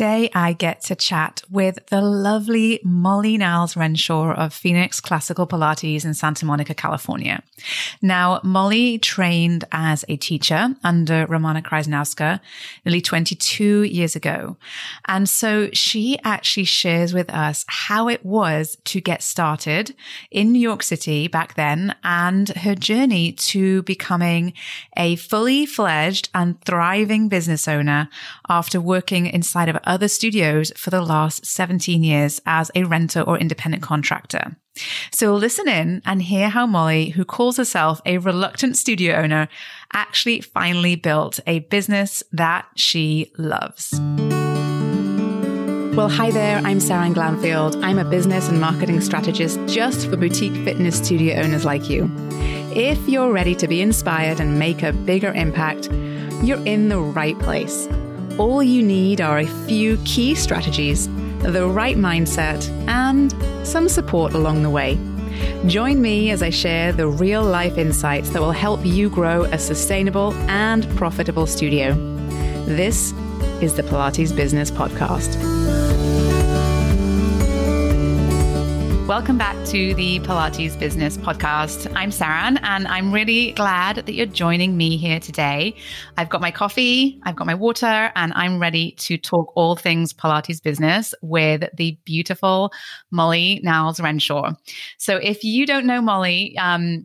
Today, I get to chat with the lovely Molly Niles Renshaw of Phoenix Classical Pilates in Santa Monica, California. Now, Molly trained as a teacher under Romana Kryzanowska nearly 22 years ago. And so she actually shares with us how it was to get started in New York City back then and her journey to becoming a fully fledged and thriving business owner after working inside of other studios for the last 17 years as a renter or independent contractor. So listen in and hear how Molly, who calls herself a reluctant studio owner, actually finally built a business that she loves. Well, hi there. I'm Sarah Glanfield. I'm a business and marketing strategist just for boutique fitness studio owners like you. If you're ready to be inspired and make a bigger impact, you're in the right place all you need are a few key strategies, the right mindset, and some support along the way. Join me as I share the real life insights that will help you grow a sustainable and profitable studio. This is the Pilates Business Podcast. Welcome back to the Pilates Business Podcast. I'm Sarah, and I'm really glad that you're joining me here today. I've got my coffee, I've got my water, and I'm ready to talk all things Pilates business with the beautiful Molly Niles Renshaw. So, if you don't know Molly, um,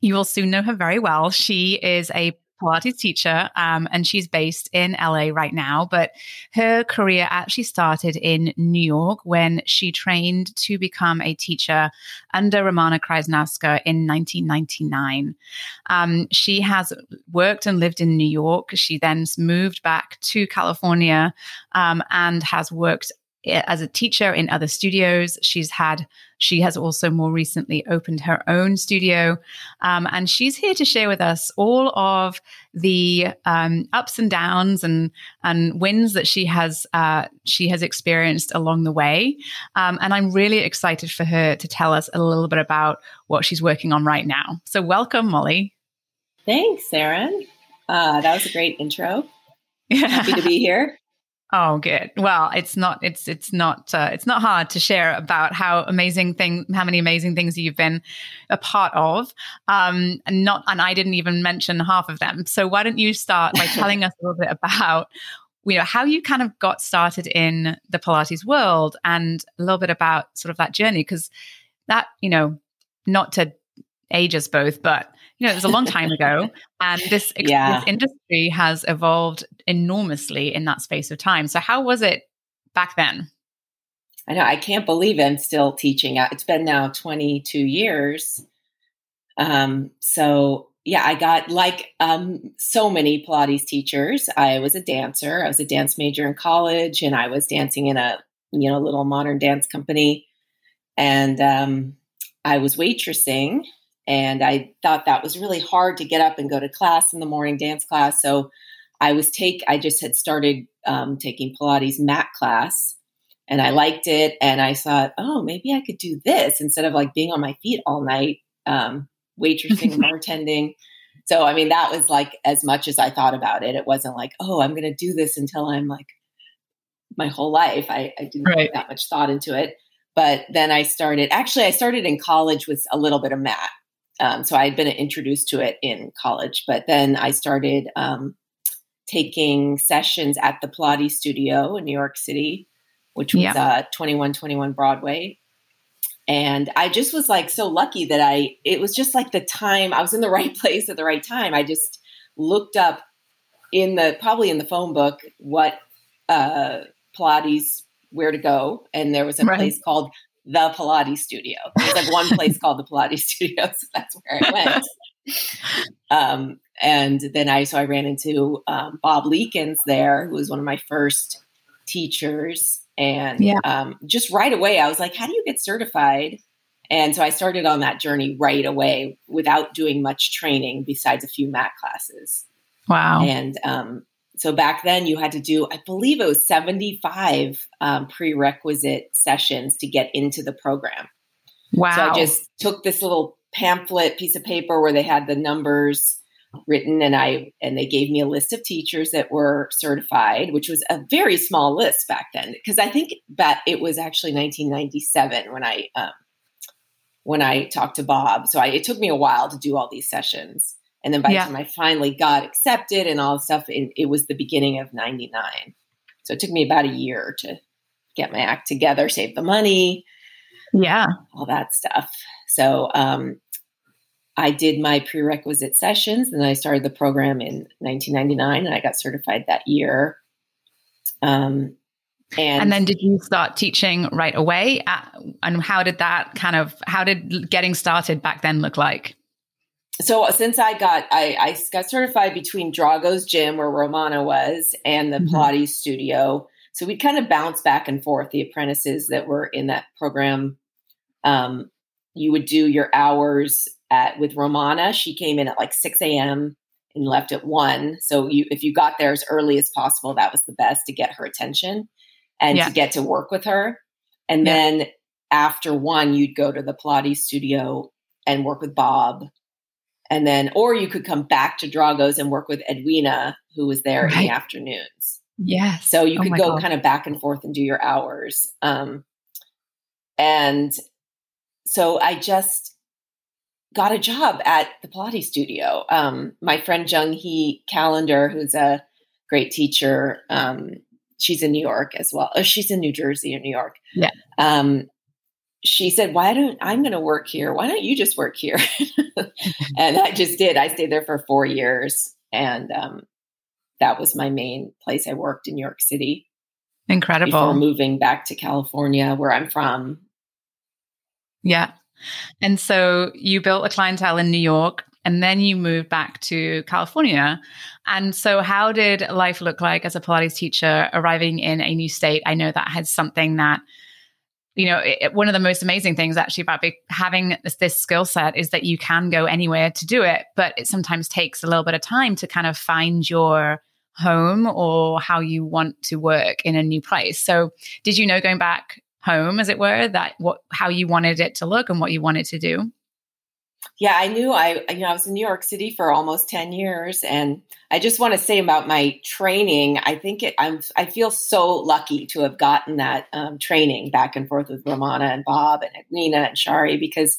you will soon know her very well. She is a Pilates teacher, um, and she's based in LA right now. But her career actually started in New York when she trained to become a teacher under Romana Kryzanowska in 1999. Um, she has worked and lived in New York. She then moved back to California um, and has worked as a teacher in other studios. She's had, she has also more recently opened her own studio. Um, and she's here to share with us all of the um, ups and downs and, and wins that she has, uh, she has experienced along the way. Um, and I'm really excited for her to tell us a little bit about what she's working on right now. So welcome, Molly. Thanks, Sarah. Uh, that was a great intro. Happy to be here. Oh, good. Well, it's not. It's it's not. Uh, it's not hard to share about how amazing thing, how many amazing things you've been a part of. Um, and not, and I didn't even mention half of them. So why don't you start by telling us a little bit about, you know, how you kind of got started in the Pilates world, and a little bit about sort of that journey, because that, you know, not to age us both, but you know, it was a long time ago. And this, yeah. this industry has evolved enormously in that space of time. So, how was it back then? I know, I can't believe I'm still teaching. It's been now 22 years. Um, so, yeah, I got like um, so many Pilates teachers. I was a dancer. I was a dance major in college, and I was dancing in a you know little modern dance company, and um, I was waitressing and I thought that was really hard to get up and go to class in the morning dance class. So I was take I just had started um, taking Pilates mat class and I liked it. And I thought, oh, maybe I could do this instead of like being on my feet all night, um, waitressing bartending. So, I mean, that was like as much as I thought about it. It wasn't like, oh, I'm going to do this until I'm like my whole life. I, I didn't right. put that much thought into it. But then I started, actually, I started in college with a little bit of mat. Um, so I had been introduced to it in college, but then I started um, taking sessions at the Pilates studio in New York City, which was yeah. uh, 2121 Broadway. And I just was like so lucky that I, it was just like the time, I was in the right place at the right time. I just looked up in the, probably in the phone book, what uh, Pilates, where to go. And there was a right. place called the Pilates studio. There's like one place called the Pilates studio, so that's where I went. um, and then I so I ran into um, Bob Liekens there, who was one of my first teachers, and yeah. um, just right away I was like, "How do you get certified?" And so I started on that journey right away without doing much training besides a few mat classes. Wow! And um, so back then you had to do, I believe it was 75 um, prerequisite sessions to get into the program. Wow. So I just took this little pamphlet piece of paper where they had the numbers written and I and they gave me a list of teachers that were certified, which was a very small list back then because I think that it was actually 1997 when I um, when I talked to Bob. So I, it took me a while to do all these sessions, and then by yeah. the time I finally got accepted and all the stuff, it, it was the beginning of '99. So it took me about a year to get my act together, save the money, yeah, all that stuff. So um, I did my prerequisite sessions, and I started the program in 1999, and I got certified that year. Um, and, and then did you start teaching right away? Uh, and how did that kind of how did getting started back then look like? So since I got I, I got certified between Drago's gym where Romana was and the mm-hmm. Pilates studio. So we kind of bounced back and forth. The apprentices that were in that program, um, you would do your hours at with Romana. She came in at like 6 a.m. and left at one. So you if you got there as early as possible, that was the best to get her attention and yeah. to get to work with her. And yeah. then after one, you'd go to the Pilates studio and work with Bob. And then, or you could come back to Drago's and work with Edwina, who was there right. in the afternoons. Yeah. So you oh could go God. kind of back and forth and do your hours. Um, and so I just got a job at the Pilates studio. Um, my friend Jung Hee Calendar, who's a great teacher, um, she's in New York as well. Oh, she's in New Jersey or New York. Yeah. Um, she said, "Why don't I'm going to work here? Why don't you just work here?" and I just did. I stayed there for four years, and um, that was my main place. I worked in New York City. Incredible. Before moving back to California, where I'm from. Yeah. And so you built a clientele in New York and then you moved back to California. And so, how did life look like as a Pilates teacher arriving in a new state? I know that has something that, you know, it, one of the most amazing things actually about be, having this, this skill set is that you can go anywhere to do it, but it sometimes takes a little bit of time to kind of find your home or how you want to work in a new place. So, did you know going back home, as it were, that what how you wanted it to look and what you wanted to do? Yeah, I knew I you know I was in New York City for almost 10 years and I just want to say about my training, I think it, I'm I feel so lucky to have gotten that um, training back and forth with Romana and Bob and Nina and Shari because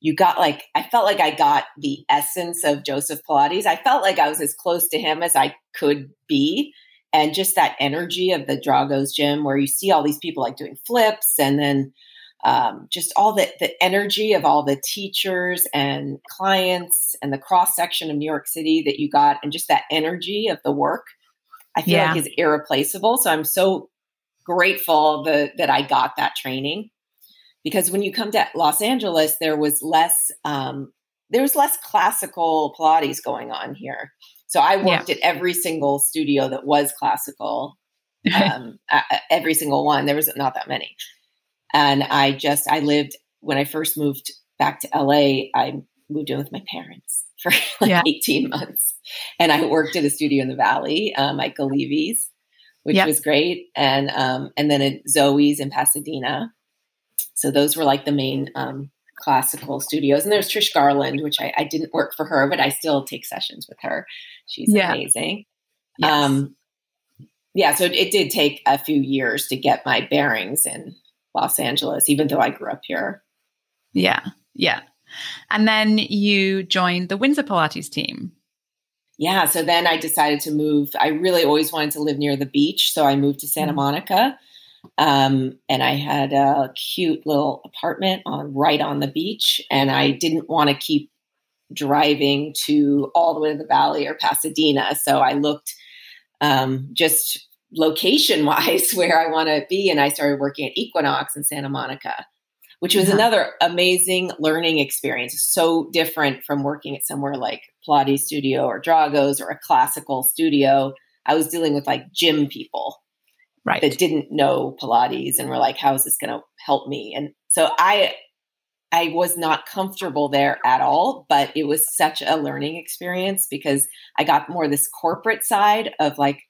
you got like I felt like I got the essence of Joseph Pilates. I felt like I was as close to him as I could be and just that energy of the Drago's gym where you see all these people like doing flips and then um, just all the, the energy of all the teachers and clients and the cross section of New York City that you got, and just that energy of the work, I feel yeah. like is irreplaceable. So I'm so grateful the, that I got that training because when you come to Los Angeles, there was less um, there was less classical Pilates going on here. So I worked yeah. at every single studio that was classical, um, every single one. There was not that many. And I just, I lived, when I first moved back to LA, I moved in with my parents for like yeah. 18 months. And I worked at a studio in the Valley, um, at Galevi's, which yep. was great. And, um, and then at Zoe's in Pasadena. So those were like the main, um, classical studios. And there's Trish Garland, which I, I, didn't work for her, but I still take sessions with her. She's yeah. amazing. Yes. Um, yeah, so it, it did take a few years to get my bearings in Los Angeles, even though I grew up here. Yeah, yeah. And then you joined the Winsor Pilates team. Yeah, so then I decided to move. I really always wanted to live near the beach, so I moved to Santa mm-hmm. Monica. Um, and I had a cute little apartment on right on the beach, and I didn't want to keep driving to all the way to the valley or Pasadena. So I looked um, just location wise where I want to be. And I started working at Equinox in Santa Monica, which was yeah. another amazing learning experience. So different from working at somewhere like Pilates Studio or Drago's or a classical studio. I was dealing with like gym people right. that didn't know Pilates and were like, how is this going to help me? And so I, I was not comfortable there at all, but it was such a learning experience because I got more this corporate side of like,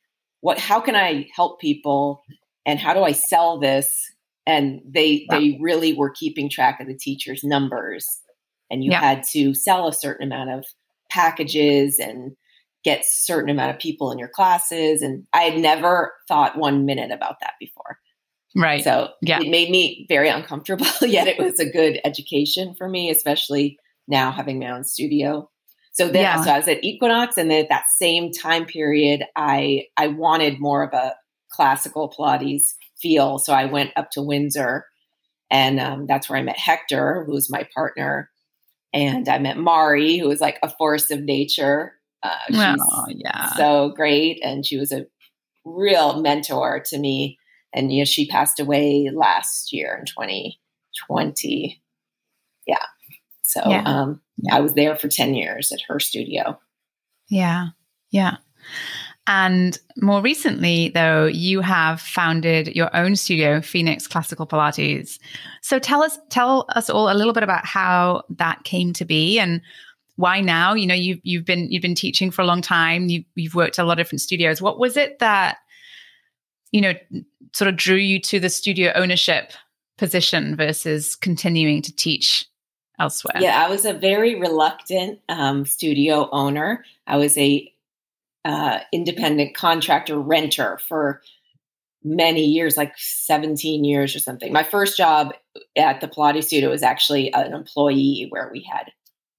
what how can i help people? And how do i sell this? And they wow. they really were keeping track of the teachers numbers. And you yeah. had to sell a certain amount of packages and get certain amount of people in your classes. And i had never thought one minute about that before. Right. So yeah. it made me very uncomfortable yet it was a good education for me especially now having my own studio so then yeah. so i was at equinox and then at that same time period i i wanted more of a classical pilates feel so i went up to winsor and um, that's where i met hector who was my partner and i met mari who was like a force of nature uh, she's oh, yeah. so great, and she was a real mentor to me. And you know, she passed away last year in 2020. Yeah. So yeah. Um. I was there for 10 years at her studio. Yeah. Yeah. And more recently, though, you have founded your own studio, Phoenix Classical Pilates. So tell us, tell us all a little bit about how that came to be and why now? You know, you've you've been you've been teaching for a long time. You you've worked at a lot of different studios. What was it that you know sort of drew you to the studio ownership position versus continuing to teach elsewhere? Yeah, I was a very reluctant um, studio owner. I was a uh, independent contractor renter for many years, like 17 years or something. My first job at the Pilates studio was actually an employee where we had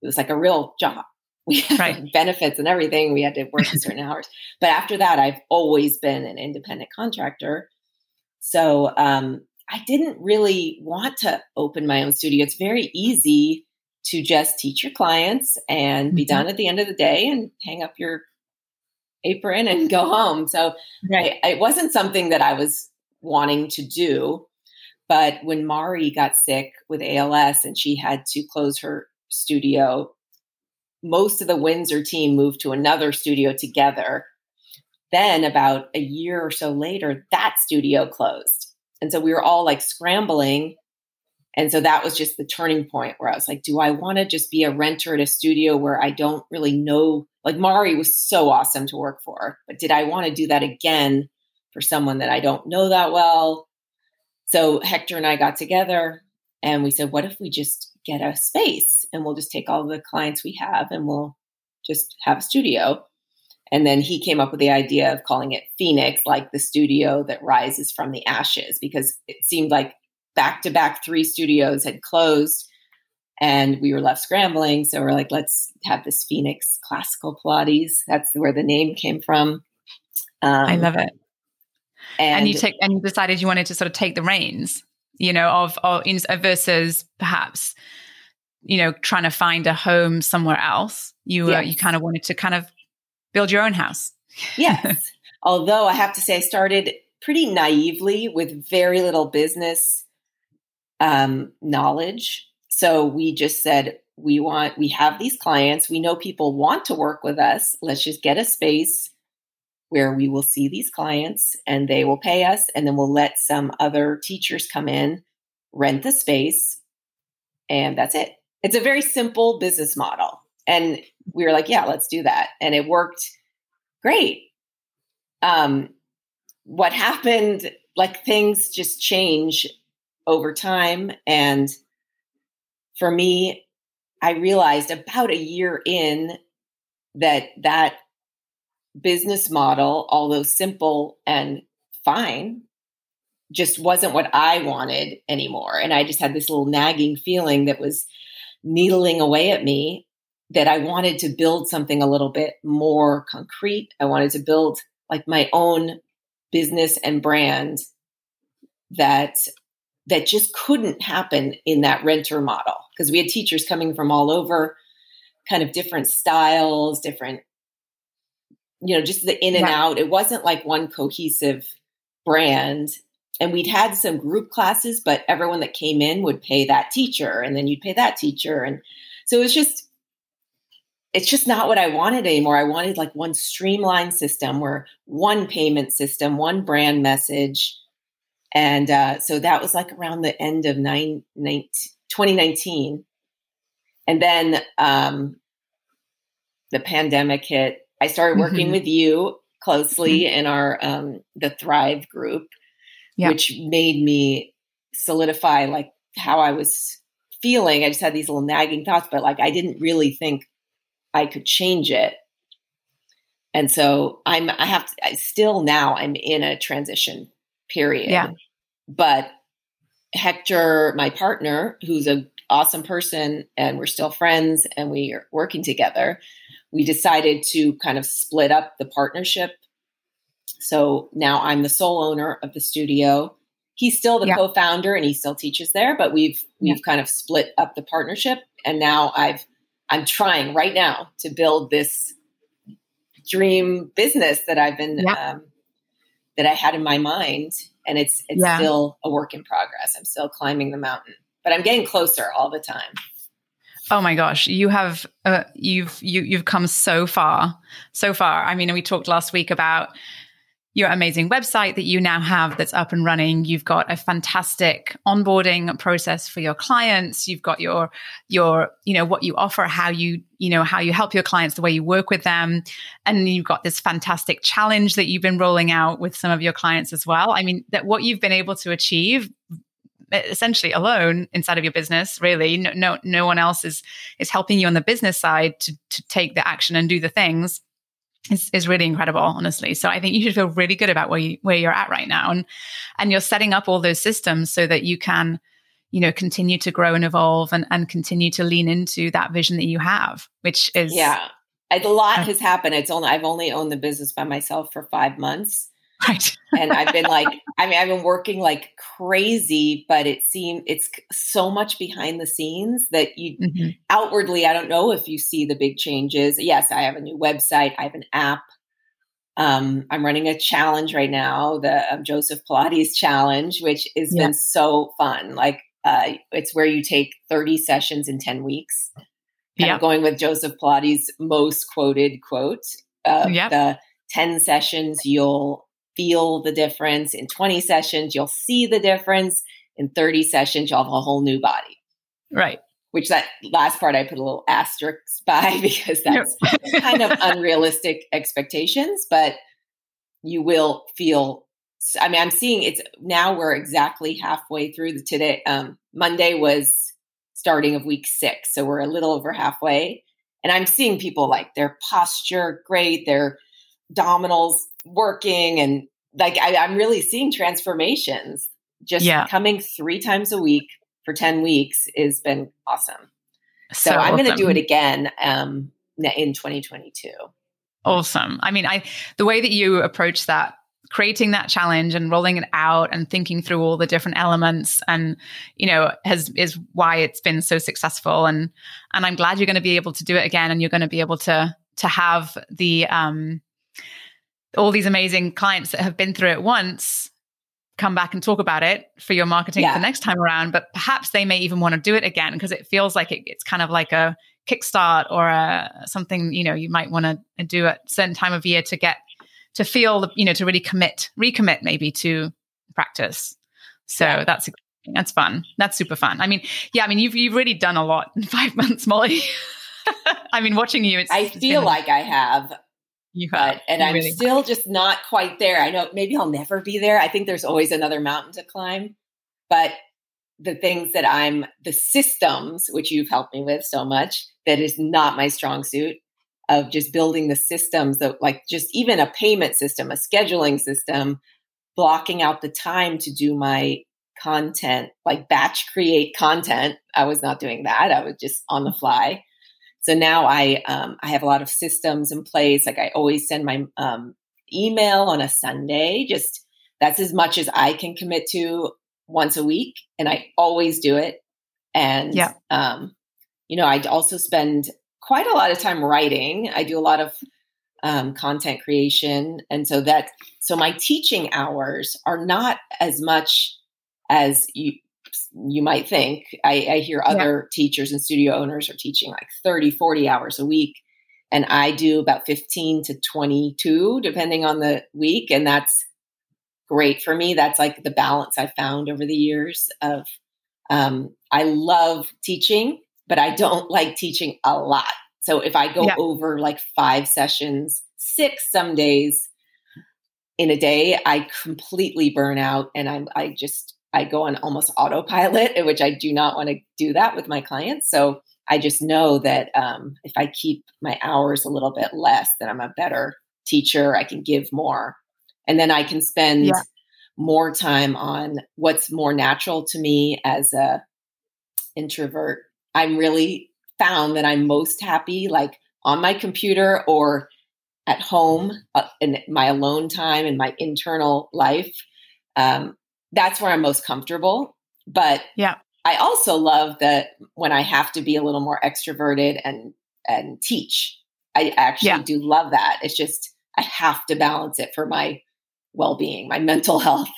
it was like a real job. We had right. benefits and everything. We had to work certain hours. But after that, I've always been an independent contractor. So um, I didn't really want to open my own studio. It's very easy to just teach your clients and mm-hmm. be done at the end of the day and hang up your apron and go home. So right. I, it wasn't something that I was wanting to do. But when Mari got sick with ALS and she had to close her studio. Most of the Winsor team moved to another studio together. Then, about a year or so later, that studio closed. And so we were all like scrambling. And so that was just the turning point where I was like, do I want to just be a renter at a studio where I don't really know? Like, Mari was so awesome to work for, but did I want to do that again for someone that I don't know that well? So Hector and I got together and we said, what if we just get a space and we'll just take all the clients we have and we'll just have a studio. And then he came up with the idea of calling it Phoenix, like the studio that rises from the ashes, because it seemed like back to back three studios had closed and we were left scrambling. So we're like, let's have this Phoenix classical Pilates. That's where the name came from. Um, I love it. And, and you take and you decided you wanted to sort of take the reins you know, of, of in, versus perhaps, you know, trying to find a home somewhere else. You yes. uh, you kind of wanted to kind of build your own house. yes. Although I have to say, I started pretty naively with very little business um, knowledge. So we just said, we want, we have these clients. We know people want to work with us. Let's just get a space where we will see these clients and they will pay us and then we'll let some other teachers come in rent the space and that's it it's a very simple business model and we were like yeah let's do that. And it worked great. Um what happened like things just change over time. And for me i realized about a year in that that business model, although simple and fine, just wasn't what I wanted anymore. And I just had this little nagging feeling that was needling away at me that I wanted to build something a little bit more concrete. I wanted to build like my own business and brand that that just couldn't happen in that renter model because we had teachers coming from all over kind of different styles different you know, just the in and right. out. It wasn't like one cohesive brand. And we'd had some group classes, but everyone that came in would pay that teacher and then you'd pay that teacher. And so it was just, it's just not what I wanted anymore. I wanted like one streamlined system where one payment system, one brand message. And uh, so that was like around the end of nine, 19, 2019. And then um, the pandemic hit I started working mm-hmm. with you closely mm-hmm. in our um, the Thrive group, which made me solidify like how I was feeling. I just had these little nagging thoughts, but like I didn't really think I could change it. And so I'm, I have to, I still now I'm in a transition period. Yeah. But Hector, my partner, who's an awesome person, and we're still friends and we are working together, we decided to kind of split up the partnership. So now I'm the sole owner of the studio. He's still the yeah. co-founder and he still teaches there, but we've we've yeah. kind of split up the partnership and now I've I'm trying right now to build this dream business that I've been yeah. um, that I had in my mind, and it's it's yeah. still a work in progress. I'm still climbing the mountain, but I'm getting closer all the time. Oh my gosh, you have uh, you've you you've come so far, so far. I mean, we talked last week about your amazing website that you now have that's up and running. You've got a fantastic onboarding process for your clients. You've got your your you know what you offer how you you know how you help your clients the way you work with them. And you've got this fantastic challenge that you've been rolling out with some of your clients as well. I mean that what you've been able to achieve essentially alone inside of your business really no no, no one else is is helping you on the business side to to take the action and do the things is, is really incredible, honestly. So I think you should feel really good about where you where you're at right now, and and you're setting up all those systems so that you can, you know, continue to grow and evolve and and continue to lean into that vision that you have, which is yeah. A lot uh, has happened. It's only I've only owned the business by myself for five months, Right. and I've been like, I mean, I've been working like crazy, but it seems it's so much behind the scenes that you mm-hmm. outwardly, I don't know if you see the big changes. Yes, I have a new website, I have an app. Um, I'm running a challenge right now, the um, Joseph Pilates challenge, which has yeah. been so fun. Like, uh, it's where you take 30 sessions in 10 weeks. yeah. going with Joseph Pilates' most quoted quote. Uh, yep. The 10 sessions, you'll feel the difference. In 20 sessions, you'll see the difference. In 30 sessions, you'll have a whole new body. Right. Which that last part I put a little asterisk by because that's kind of unrealistic expectations, but you will feel. I mean, I'm seeing it's now we're exactly halfway through the today. Um, Monday was starting of week six, so we're a little over halfway, and I'm seeing people like their posture great, their abdominals working and like I, am really seeing transformations. Just yeah. coming three times a week for 10 weeks has been awesome. So, so I'm going to do it again um, in 2022. Awesome. I mean, I the way that you approach that creating that challenge and rolling it out and thinking through all the different elements and you know has is why it's been so successful and and I'm glad you're going to be able to do it again and you're going to be able to to have the um all these amazing clients that have been through it once come back and talk about it for your marketing yeah. the next time around but perhaps they may even want to do it again because it feels like it, it's kind of like a kickstart or a something you know you might want to do at a certain time of year to get to feel you know to really commit recommit maybe to practice. So yeah. that's that's fun. That's super fun. I mean yeah i mean you've you've really done a lot in five months molly. I mean watching you it's i feel been, like i have you have, but, and you I'm really still have. just not quite there. I know maybe I'll never be there. I think there's always another mountain to climb. But the things that I'm, the systems, which you've helped me with so much, that is not my strong suit of just building the systems that, like, just even a payment system, a scheduling system, blocking out the time to do my content, like batch create content. I was not doing that. I was just on the fly. So now I um, I have a lot of systems in place. Like I always send my um, email on a Sunday. Just that's as much as I can commit to once a week, and I always do it. And yeah, um, you know, I also spend quite a lot of time writing. I do a lot of um, content creation, and so that so my teaching hours are not as much as you you might think. I, I hear other yeah. teachers and studio owners are teaching like 30, 40 hours a week. And I do about 15 to 22, depending on the week. And that's great for me. That's like the balance I found over the years of um, I love teaching, but I don't like teaching a lot. So if I go yeah. over like five sessions, six some days in a day, I completely burn out and I'm I just I go on almost autopilot, which I do not want to do that with my clients. So I just know that um, if I keep my hours a little bit less, that I'm a better teacher. I can give more, and then I can spend yeah. more time on what's more natural to me as a introvert. I'm really found that I'm most happy like on my computer or at home uh, in my alone time in my internal life. Um, that's where I'm most comfortable. But yeah, I also love that when I have to be a little more extroverted and and teach. I actually yeah. do love that. It's just I have to balance it for my well-being, my mental health.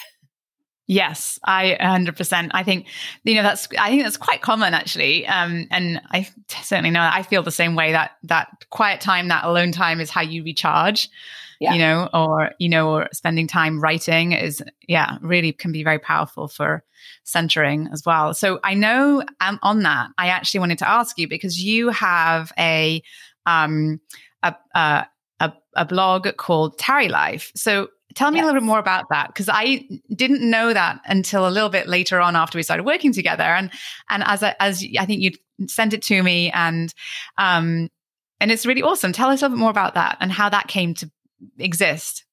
Yes, I 100%. I think, you know, that's, I think that's quite common actually. Um, and I certainly know I feel the same way that, that quiet time, that alone time is how you recharge, yeah. you know, or, you know, or spending time writing is, yeah, really can be very powerful for centering as well. So I know um, on that, I actually wanted to ask you because you have a, um, a, a, a, a blog called Tarry Life. So Tell me yes. a little bit more about that because I didn't know that until a little bit later on after we started working together. And and as I, as I think you sent it to me, and um, and it's really awesome. Tell us a little bit more about that and how that came to exist.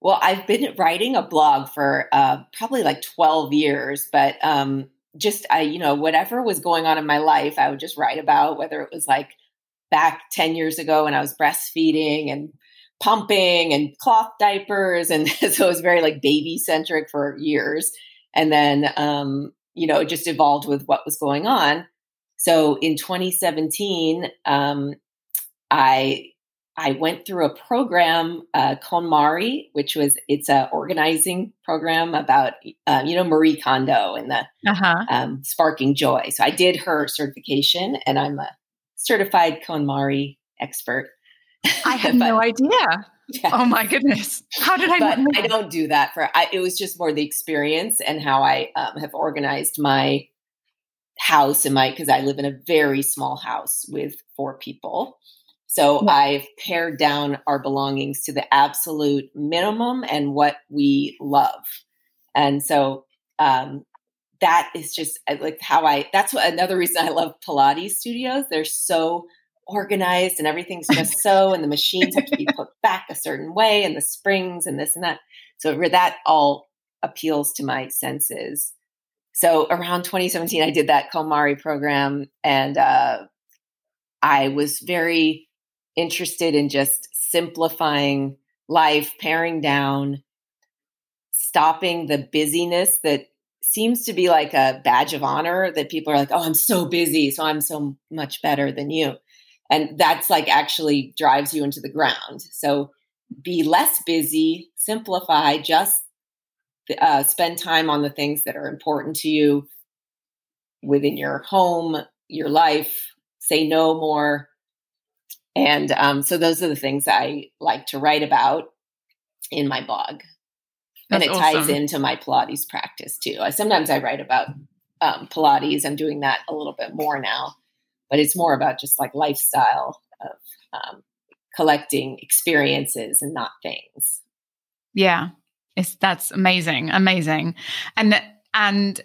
Well, I've been writing a blog for uh, probably like twelve years, but um, just I, you know, whatever was going on in my life, I would just write about. Whether it was like back ten years ago when I was breastfeeding and pumping and cloth diapers. And so it was very like baby centric for years. And then, um, you know, it just evolved with what was going on. So in 2017, um, I I went through a program, uh, KonMari, which was it's a organizing program about uh, you know Marie Kondo and the uh-huh. um, sparking joy. So I did her certification, and I'm a certified KonMari expert. I had no idea. Yeah. Oh my goodness! How did I? But know? I don't do that for. I, it was just more the experience and how I um, have organized my house and my because I live in a very small house with four people. So yeah. I've pared down our belongings to the absolute minimum and what we love. And so um, that is just like how I, that's what another reason I love Pilates studios. They're so organized and everything's just so, and the machines have to be put back a certain way, and the springs and this and that. So that all appeals to my senses. So around 2017, I did that KonMari program, and uh, I was very interested in just simplifying life, paring down, stopping the busyness that seems to be like a badge of honor that people are like, oh, I'm so busy, so I'm so much better than you. And that's like actually drives you into the ground. So be less busy simplify just uh, spend time on the things that are important to you within your home your life say no more and um, so those are the things i like to write about in my blog. That's and it awesome. ties into my pilates practice too. I, sometimes i write about um, pilates. I'm doing that a little bit more now but it's more about just like lifestyle of um, collecting experiences and not things. Yeah, it's that's amazing, amazing, and and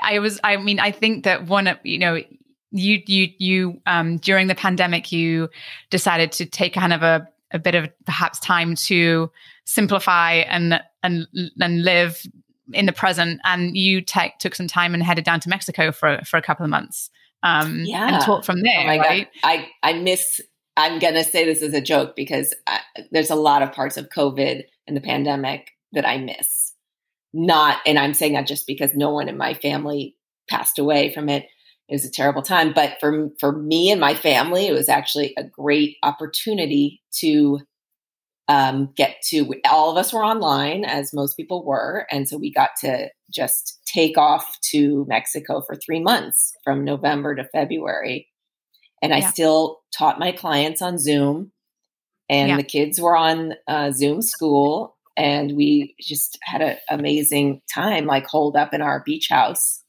I was, I mean, I think that one of you know you you you um during the pandemic you decided to take kind of a a bit of perhaps time to simplify and and and live in the present and you take, took some time and headed down to Mexico for for a couple of months um, yeah. and talk from there. Oh right? God. I, I miss, I'm going to say this as a joke because I, there's a lot of parts of COVID and the pandemic that I miss. Not, and I'm saying that just because no one in my family passed away from it. It was a terrible time, but for for me and my family, it was actually a great opportunity to um, get to. All of us were online, as most people were, and so we got to just take off to Mexico for three months from November to February. And I still taught my clients on Zoom, and yeah. the kids were on uh, Zoom school. And we just had an amazing time, like holed up in our beach house.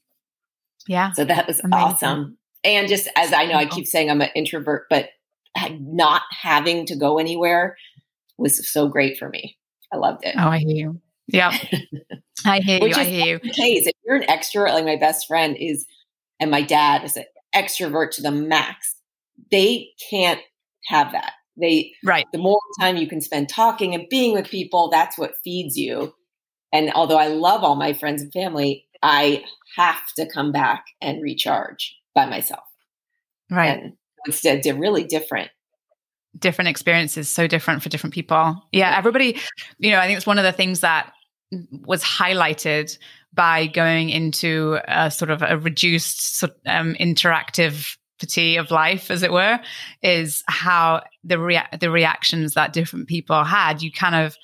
Yeah. So that was amazing. awesome. And just as I know, I keep saying I'm an introvert, but not having to go anywhere was so great for me. I loved it. Oh, I hear you. Yeah. I hear you. I hear you. Case. If you're an extrovert, like my best friend is, and my dad is an extrovert to the max. They can't have that. They right. The more time you can spend talking and being with people, that's what feeds you. And although I love all my friends and family, I have to come back and recharge by myself. Right. And it's a, really different different experiences so different for different people yeah everybody you know i think it's one of the things that was highlighted by going into a sort of a reduced um, interactive of life, as it were, is how the rea- the reactions that different people had. You kind of,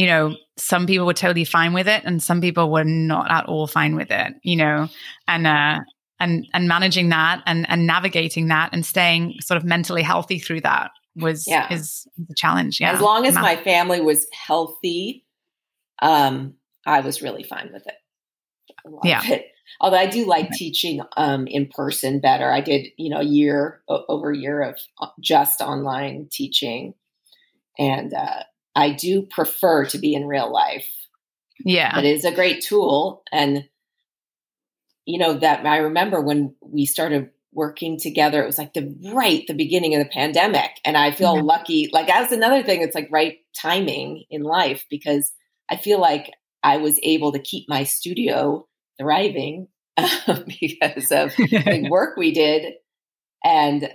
you know, some people were totally fine with it, and some people were not at all fine with it. You know, and uh, and and managing that and and navigating that and staying sort of mentally healthy through that was yeah. is the challenge. Yeah, as long as my family was healthy, um, I was really fine with it. Yeah. It. Although I do like teaching um, in person better. I did, you know, a year over a year of uh, just online teaching, and uh, I do prefer to be in real life. Yeah, but it is a great tool, and you know that I remember when we started working together. It was like the right the beginning of the pandemic, and I feel yeah. lucky. Like that's another thing. It's like right timing in life because I feel like I was able to keep my studio thriving because of the work we did. And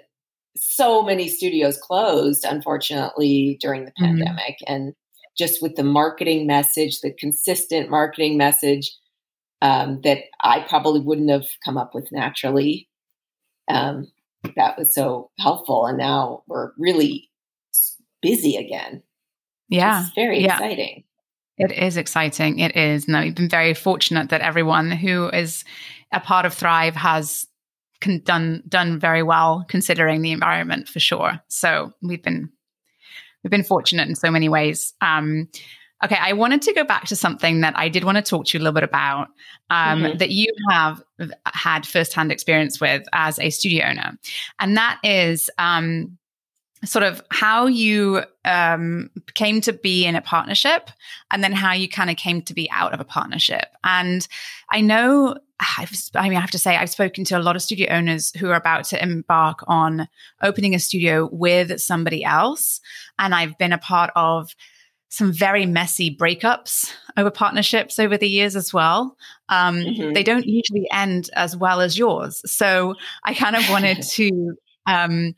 so many studios closed, unfortunately, during the mm-hmm. pandemic. And just with the marketing message, the consistent marketing message um, that I probably wouldn't have come up with naturally. Um, that was so helpful. And now we're really busy again. Yeah. It's very yeah. exciting. It is exciting. It is. No, we've been very fortunate that everyone who is a part of Thrive has con- done done very well considering the environment for sure. So we've been we've been fortunate in so many ways. Um, okay, I wanted to go back to something that I did want to talk to you a little bit about um, mm-hmm. that you have had firsthand experience with as a studio owner, and that is um, sort of how you um, came to be in a partnership and then how you kind of came to be out of a partnership. And I know, I've, I mean, I have to say, I've spoken to a lot of studio owners who are about to embark on opening a studio with somebody else. And I've been a part of some very messy breakups over partnerships over the years as well. Um, mm-hmm. They don't usually end as well as yours. So I kind of wanted to um,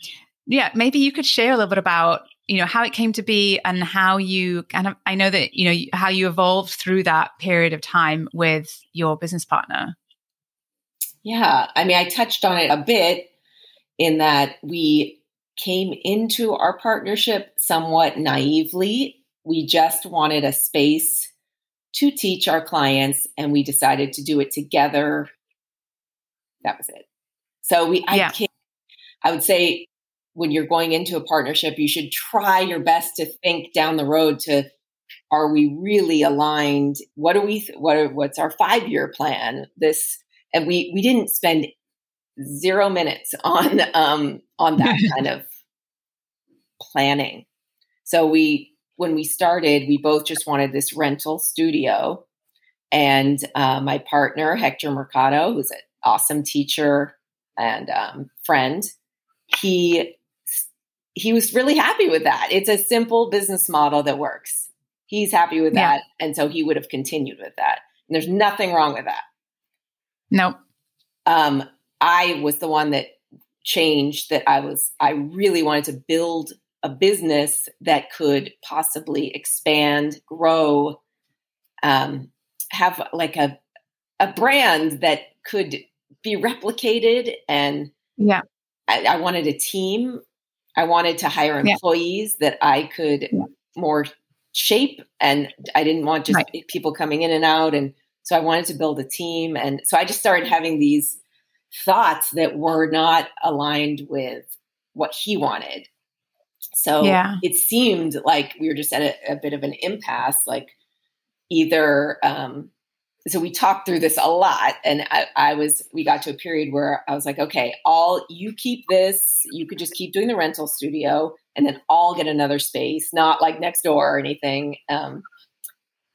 yeah, maybe you could share a little bit about you know how it came to be and how you kind of I know that you know how you evolved through that period of time with your business partner. Yeah, I mean, I touched on it a bit in that we came into our partnership somewhat naively. We just wanted a space to teach our clients, and we decided to do it together. That was it. So we, I, yeah. I would say when you're going into a partnership, you should try your best to think down the road to are we really aligned? What do we what are, what's our 5-year plan? This and we we didn't spend 0 minutes on um on that kind of planning. So we when we started, we both just wanted this rental studio. And uh, my partner, Hector Mercado, who's an awesome teacher and um, friend, he he was really happy with that. It's a simple business model that works. He's happy with yeah. that. And so he would have continued with that. And there's nothing wrong with that. Nope. Um, I was the one that changed that I was, I really wanted to build a business that could possibly expand, grow, um, have like a, a brand that could be replicated. And yeah, I, I wanted a team I wanted to hire employees yeah. that I could yeah. more shape, and I didn't want just right. people coming in and out. And so I wanted to build a team. And so I just started having these thoughts that were not aligned with what he wanted. So yeah. it seemed like we were just at a, a bit of an impasse. Like either um, so we talked through this a lot and I, I, was we got to a period where i was like okay all you keep this you could just keep doing the rental studio and then i'll get another space not like next door or anything um,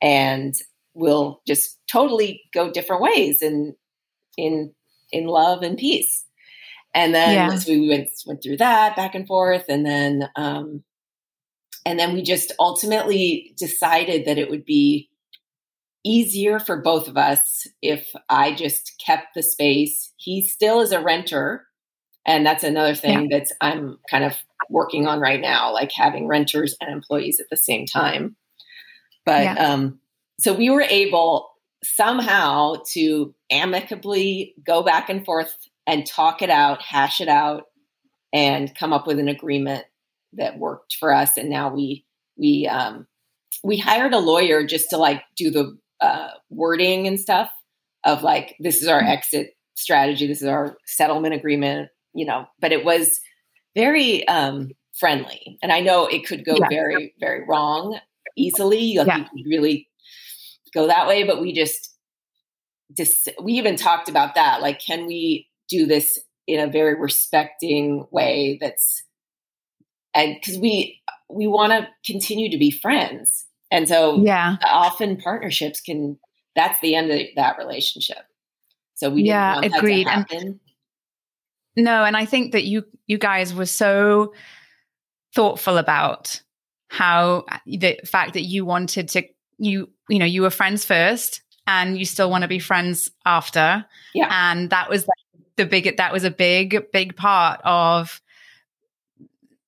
and we'll just totally go different ways and in in love and peace And then yeah. so we went went through that back and forth, and then um, and then we just ultimately decided that it would be easier for both of us if I just kept the space. He still is a renter. And that's another thing yeah. that's I'm kind of working on right now, like having renters and employees at the same time. But yeah. um, so we were able somehow to amicably go back and forth and talk it out, hash it out, and come up with an agreement that worked for us. And now we we um, we hired a lawyer just to like do the uh, wording and stuff of like this is our mm-hmm. exit strategy, this is our settlement agreement, you know. But it was very um, friendly, and I know it could go yeah. very very wrong easily. Like yeah. you could really go that way, but we just just we even talked about that. Like, can we do this in a very respecting way that's and because we we want to continue to be friends and so yeah. often partnerships can that's the end of that relationship. So we yeah agreed. And no and i think that you you guys were so thoughtful about how uh, the fact that you wanted to you you know you were friends first and you still want to be friends after. Yeah. And that was the big that was a big big part of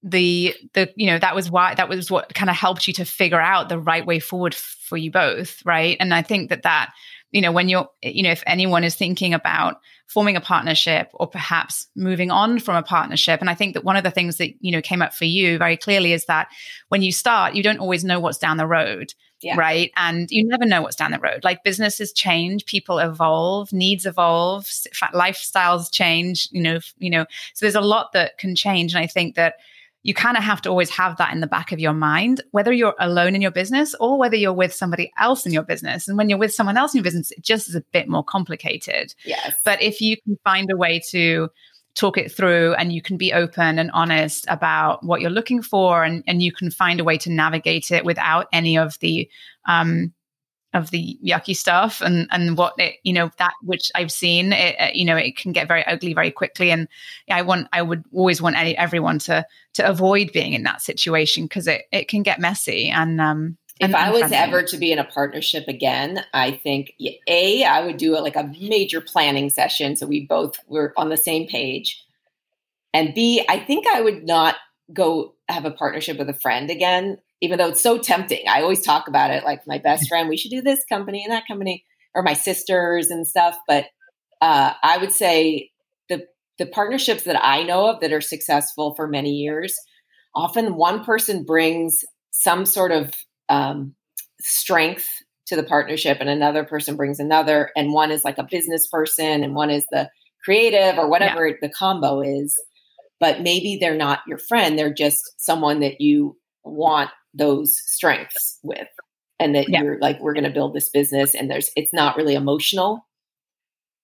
the the you know that was why that was what kind of helped you to figure out the right way forward for you both right? And i think that that you know when you're you know if anyone is thinking about forming a partnership or perhaps moving on from a partnership and i think that one of the things that you know came up for you very clearly is that when you start you don't always know what's down the road yeah. right? And you never know what's down the road. Like businesses change people evolve needs evolve lifestyles change you know you know so there's a lot that can change and i think that you kind of have to always have that in the back of your mind, whether you're alone in your business or whether you're with somebody else in your business. And when you're with someone else in your business, it just is a bit more complicated. Yes. But if you can find a way to talk it through and you can be open and honest about what you're looking for and, and you can find a way to navigate it without any of the um, of the yucky stuff and and what it you know that which I've seen it uh, you know it can get very ugly very quickly. And I want I would always want any, everyone to to avoid being in that situation because it it can get messy and um if I was ever to be in a partnership again, I think a I would do a, like a major planning session so we both were on the same page, and b I think I would not go have a partnership with a friend again even though it's so tempting. I always talk about it like my best friend, we should do this company and that company, or my sisters and stuff. But uh, I would say the the partnerships that I know of that are successful for many years, often one person brings some sort of um, strength to the partnership, and another person brings another, and one is like a business person, and one is the creative or whatever yeah. the combo is. But maybe they're not your friend; they're just someone that you want those strengths with and that yeah. you're like we're going to build this business and there's it's not really emotional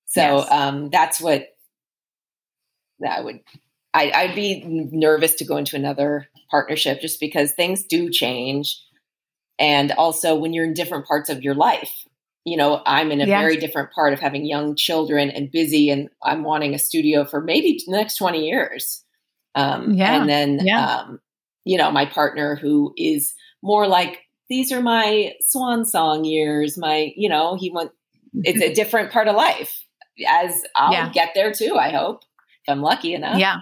so yes. um that's what that would I, i'd be nervous to go into another partnership just because things do change and also when you're in different parts of your life you know i'm in a yes. very different part of having young children and busy and i'm wanting a studio for maybe the next 20 years um, yeah. and then yeah. um, you know, my partner who is more like, these are my swan song years. My, you know, he went, it's a different part of life as I'll yeah. get there too, I hope, if I'm lucky enough. Yeah.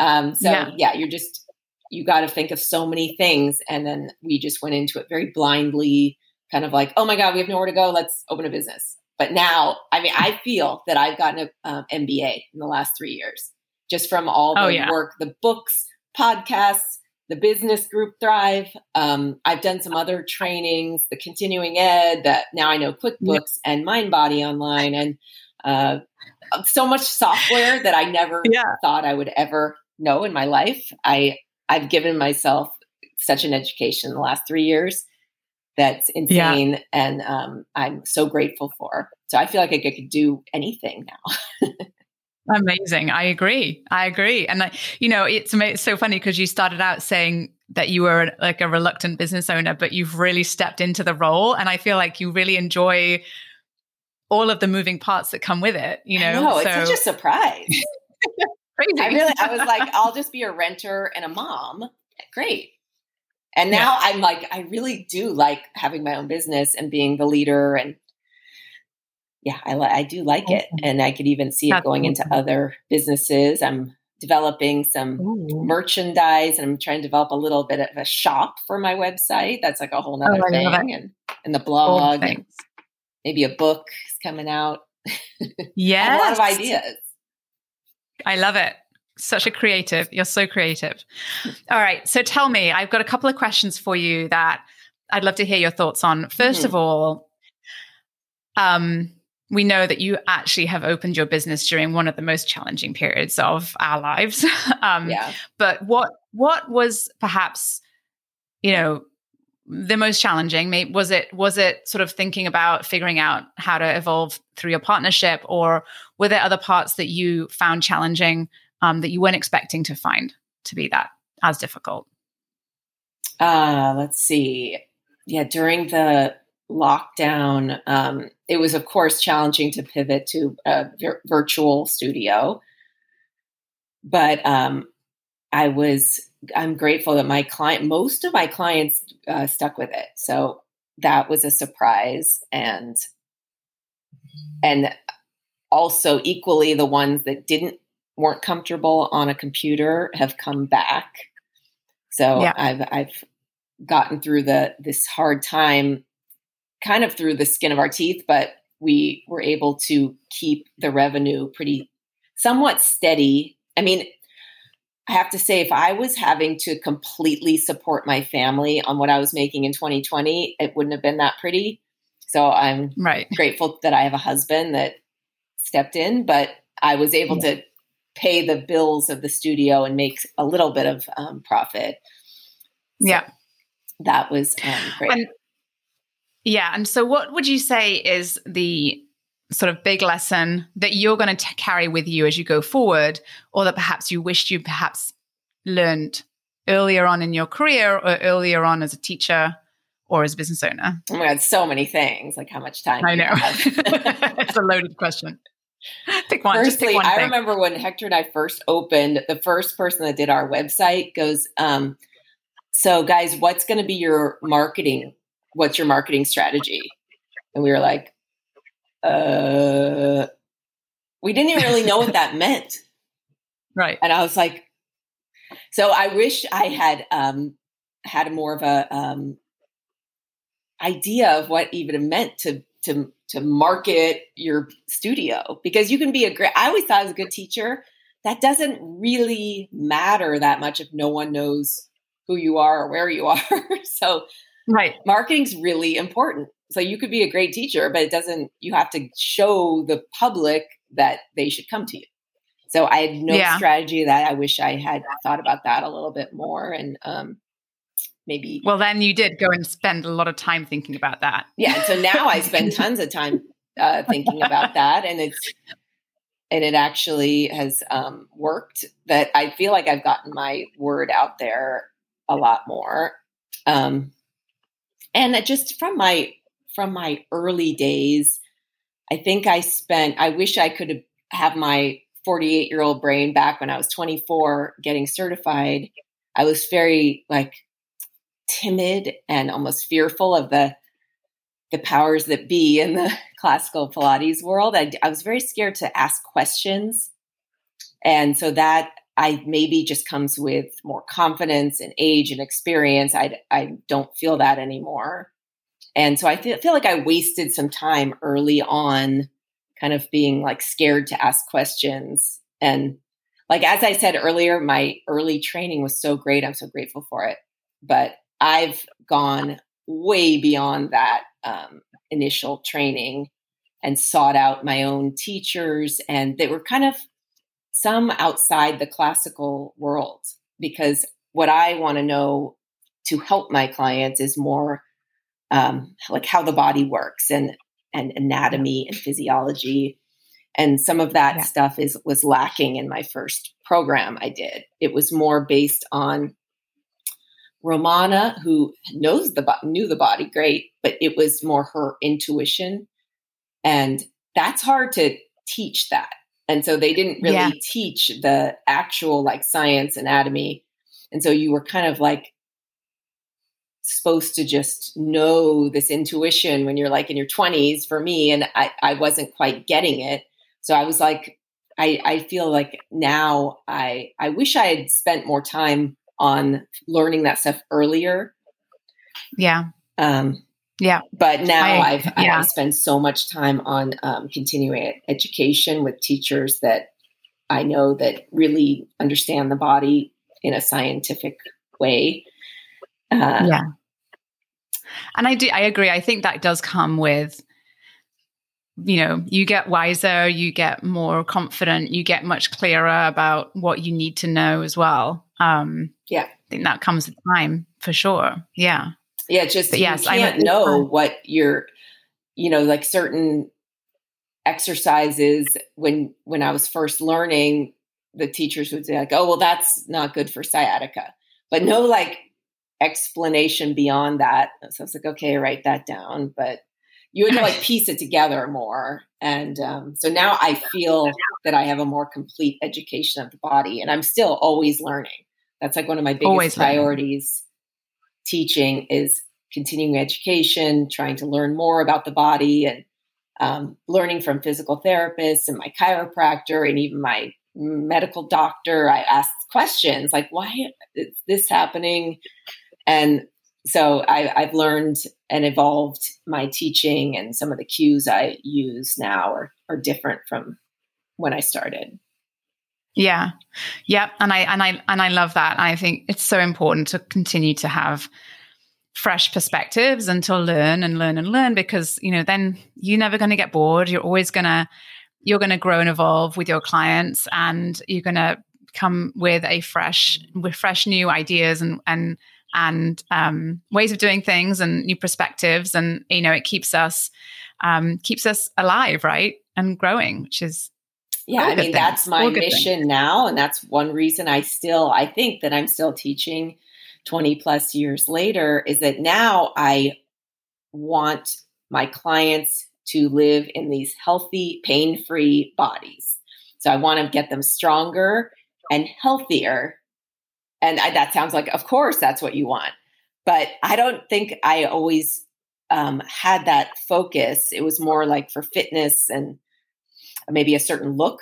Um, so yeah. yeah, you're just, you got to think of so many things. And then we just went into it very blindly, kind of like, oh my God, we have nowhere to go. Let's open a business. But now, I mean, I feel that I've gotten an um, MBA in the last three years just from all oh, the oh, yeah. work, the books, podcasts, the business group Thrive. Um, I've done some other trainings, the continuing ed that now I know QuickBooks and MindBody online and uh, so much software that I never yeah. thought I would ever know in my life. I I've given myself such an education in the last three years that's insane, yeah. and um, I'm so grateful for. So I feel like I could do anything now. Amazing. I agree. I agree. And I, you know, it's, it's so funny because you started out saying that you were like a reluctant business owner, but you've really stepped into the role. And I feel like you really enjoy all of the moving parts that come with it, you know? No, it's such a surprise. crazy. I really, I was like, I'll just be a renter and a mom. Great. And now yeah. I'm like, I really do like having my own business and being the leader. And yeah, I, I do like awesome. it. And I could even see That's it going awesome. into other businesses. I'm developing some Ooh. merchandise and I'm trying to develop a little bit of a shop for my website. That's like a whole nother oh, thing. And, and the blog. And maybe a book is coming out. Yeah. a lot of ideas. I love it. Such a creative. You're so creative. All right. So tell me, I've got a couple of questions for you that I'd love to hear your thoughts on. 1st mm-hmm. of all, um, we know that you actually have opened your business during one of the most challenging periods of our lives. um, yeah. But what what was perhaps, you know, the most challenging? Was it was it sort of thinking about figuring out how to evolve through your partnership, or were there other parts that you found challenging um, that you weren't expecting to find to be that as difficult? Uh, let's see. Yeah, during the lockdown, um, it was, of course, challenging to pivot to a vir- virtual studio. But um, I was, I'm grateful that my client, most of my clients uh, stuck with it. So that was a surprise. And, and also equally the ones that didn't, weren't comfortable on a computer have come back. So yeah. I've, I've gotten through the, this hard time kind of through the skin of our teeth, but we were able to keep the revenue pretty somewhat steady. I mean, I have to say, if I was having to completely support my family on what I was making in 2020, it wouldn't have been that pretty. So I'm right. grateful that I have a husband that stepped in, but I was able yeah. to pay the bills of the studio and make a little bit of um, profit. So yeah. That was um, great. And yeah. And so, what would you say is the sort of big lesson that you're going to carry with you as you go forward, or that perhaps you wished you perhaps learned earlier on in your career or earlier on as a teacher or as a business owner? Oh my God, so many things. Like how much time? I know. it's a loaded question. Pick one. Firstly, pick one I remember when Hector and I first opened, the first person that did our website goes, um, so guys, what's going to be your marketing what's your marketing strategy? And we were like, uh, we didn't even really know what that meant. Right. And I was like, so I wish I had um, had more of a um, idea of what even it meant to to to market your studio because you can be a great. I always thought as a good teacher that doesn't really matter that much if no one knows who you are or where you are. so Right. Marketing's really important. So you could be a great teacher, but it doesn't, you have to show the public that they should come to you. So I had no yeah. strategy that I wish I had thought about that a little bit more and um, maybe. Well, then you did go and spend a lot of time thinking about that. Yeah. So now I spend tons of time uh, thinking about that. And it's, and it actually has um, worked that I feel like I've gotten my word out there a lot more. Um, and just from my from my early days i think i spent i wish i could have my 48 year old brain back when i was 24 getting certified. I was very like timid and almost fearful of the the powers that be in the classical pilates world. I, I was very scared to ask questions. And so that I maybe just comes with more confidence and age and experience. I, I don't feel that anymore. And so I feel, feel like I wasted some time early on, kind of being like scared to ask questions. And like, as I said earlier, my early training was so great. I'm so grateful for it. But I've gone way beyond that um, initial training and sought out my own teachers. And they were kind of some outside the classical world because what I want to know to help my clients is more um, like how the body works and and anatomy and physiology and some of that yeah. stuff is was lacking in my first program I did. It was more based on Romana, who knows the knew the body great, but it was more her intuition, and that's hard to teach that And so they didn't really Yeah. teach the actual like science anatomy. And so you were kind of like supposed to just know this intuition when you're like in your 20s for me and I, I wasn't quite getting it so i was like I, I feel like now i i wish i had spent more time on learning that stuff earlier Yeah. um, Yeah. but now I- I've I, yeah. I spend so much time on um, continuing education with teachers that I know that really understand the body in a scientific way. Uh, yeah. And I do, I agree. I think that does come with, you know, you get wiser, you get more confident, you get much clearer about what you need to know as well. Um, Yeah. I think that comes with time for sure. Yeah. Yeah, it's just But yes, you I'm can't a- know what you're, you know, like certain exercises when when I was first learning, the teachers would say like, "Oh, well, that's not good for sciatica," but no like explanation beyond that. So I was like, "Okay, write that down." But you had to like piece it together more, and um, so now I feel that I have a more complete education of the body, and I'm still always learning. That's like one of my biggest Always learning. Teaching is continuing education, trying to learn more about the body and um, learning from physical therapists and my chiropractor and even my medical doctor. I asked questions like, why is this happening? And so I, I've learned and evolved my teaching and some of the cues I use now are, are different from when I started. Yeah. Yeah. And I and I and I love that. I think it's so important to continue to have fresh perspectives and to learn and learn and learn because, you know, then you're never going to get bored. You're always gonna you're gonna grow and evolve with your clients and you're gonna come with a fresh with fresh new ideas and and and um, ways of doing things and new perspectives and you know it keeps us um, keeps us alive right and growing which is Yeah, I mean that's my All mission now, and that's one reason I still I think that I'm still teaching 20 plus years later is that now I want my clients to live in these healthy, pain-free bodies. So I want to get them stronger and healthier. And I, that sounds like, of course, that's what you want. But I don't think I always um, had that focus. It was more like for fitness and maybe a certain look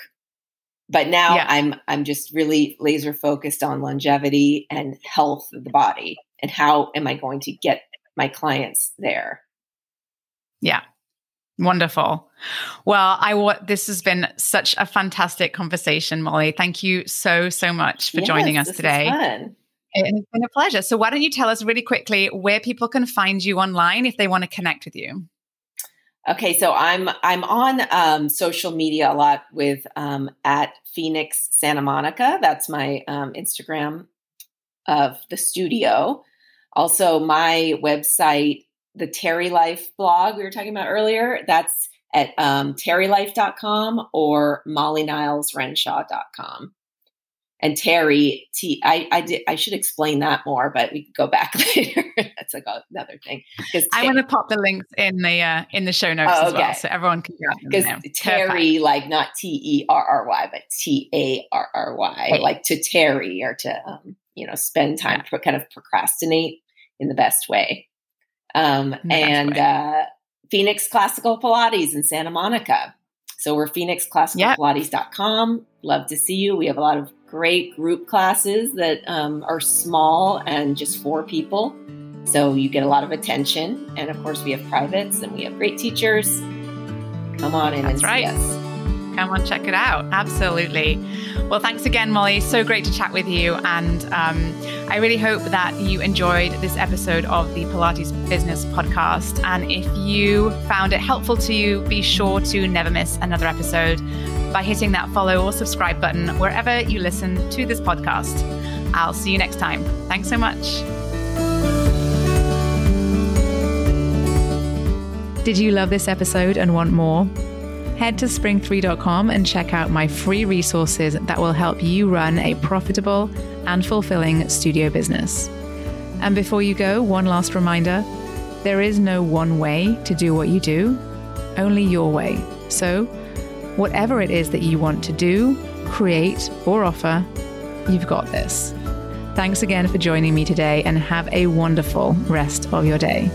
but now Yeah. i'm i'm just really laser focused on longevity and health of the body and how am i going to get my clients there Yeah. Wonderful. Well, I wa- this has been such a fantastic conversation, Molly. Thank you so so much for joining us today. fun. It has been a pleasure. So, why don't you tell us really quickly where people can find you online if they want to connect with you? Okay so i'm i'm on um, social media a lot with um, at phoenix santa monica. That's my um, instagram of the studio. Also my website the tarry life blog we were talking about earlier that's at um, tarrylife.com or mollynilesrenshaw.com and terry t I, I did i should explain that more but we could go back later that's like another thing 'Cause I'm Ter- going to pop the links in the uh, in the show notes Oh, as well, okay. so everyone can because. Terry, like not T E R R Y, but T A R R Y, like to Terry or to um, you know spend time, pro- kind of procrastinate in the best way. Um, the and way. Uh, Phoenix Classical Pilates in Santa Monica. So we're phoenixclassicalpilates.com. Love to see you. We have a lot of great group classes that um, are small and just four people. So you get a lot of attention. And of course, we have privates and we have great teachers. Come on in That's and right. see us. Come on, check it out. Absolutely. Well, thanks again, Molly. So great to chat with you. And um, I really hope that you enjoyed this episode of the Pilates Business Podcast. And if you found it helpful to you, be sure to never miss another episode by hitting that follow or subscribe button wherever you listen to this podcast. I'll see you next time. Thanks so much. Did you love this episode and want more? Head to spring3.com and check out my free resources that will help you run a profitable and fulfilling studio business. And before you go, one last reminder there is no one way to do what you do, only your way. So Whatever it is that you want to do, create, or offer, you've got this. Thanks again for joining me today and have a wonderful rest of your day.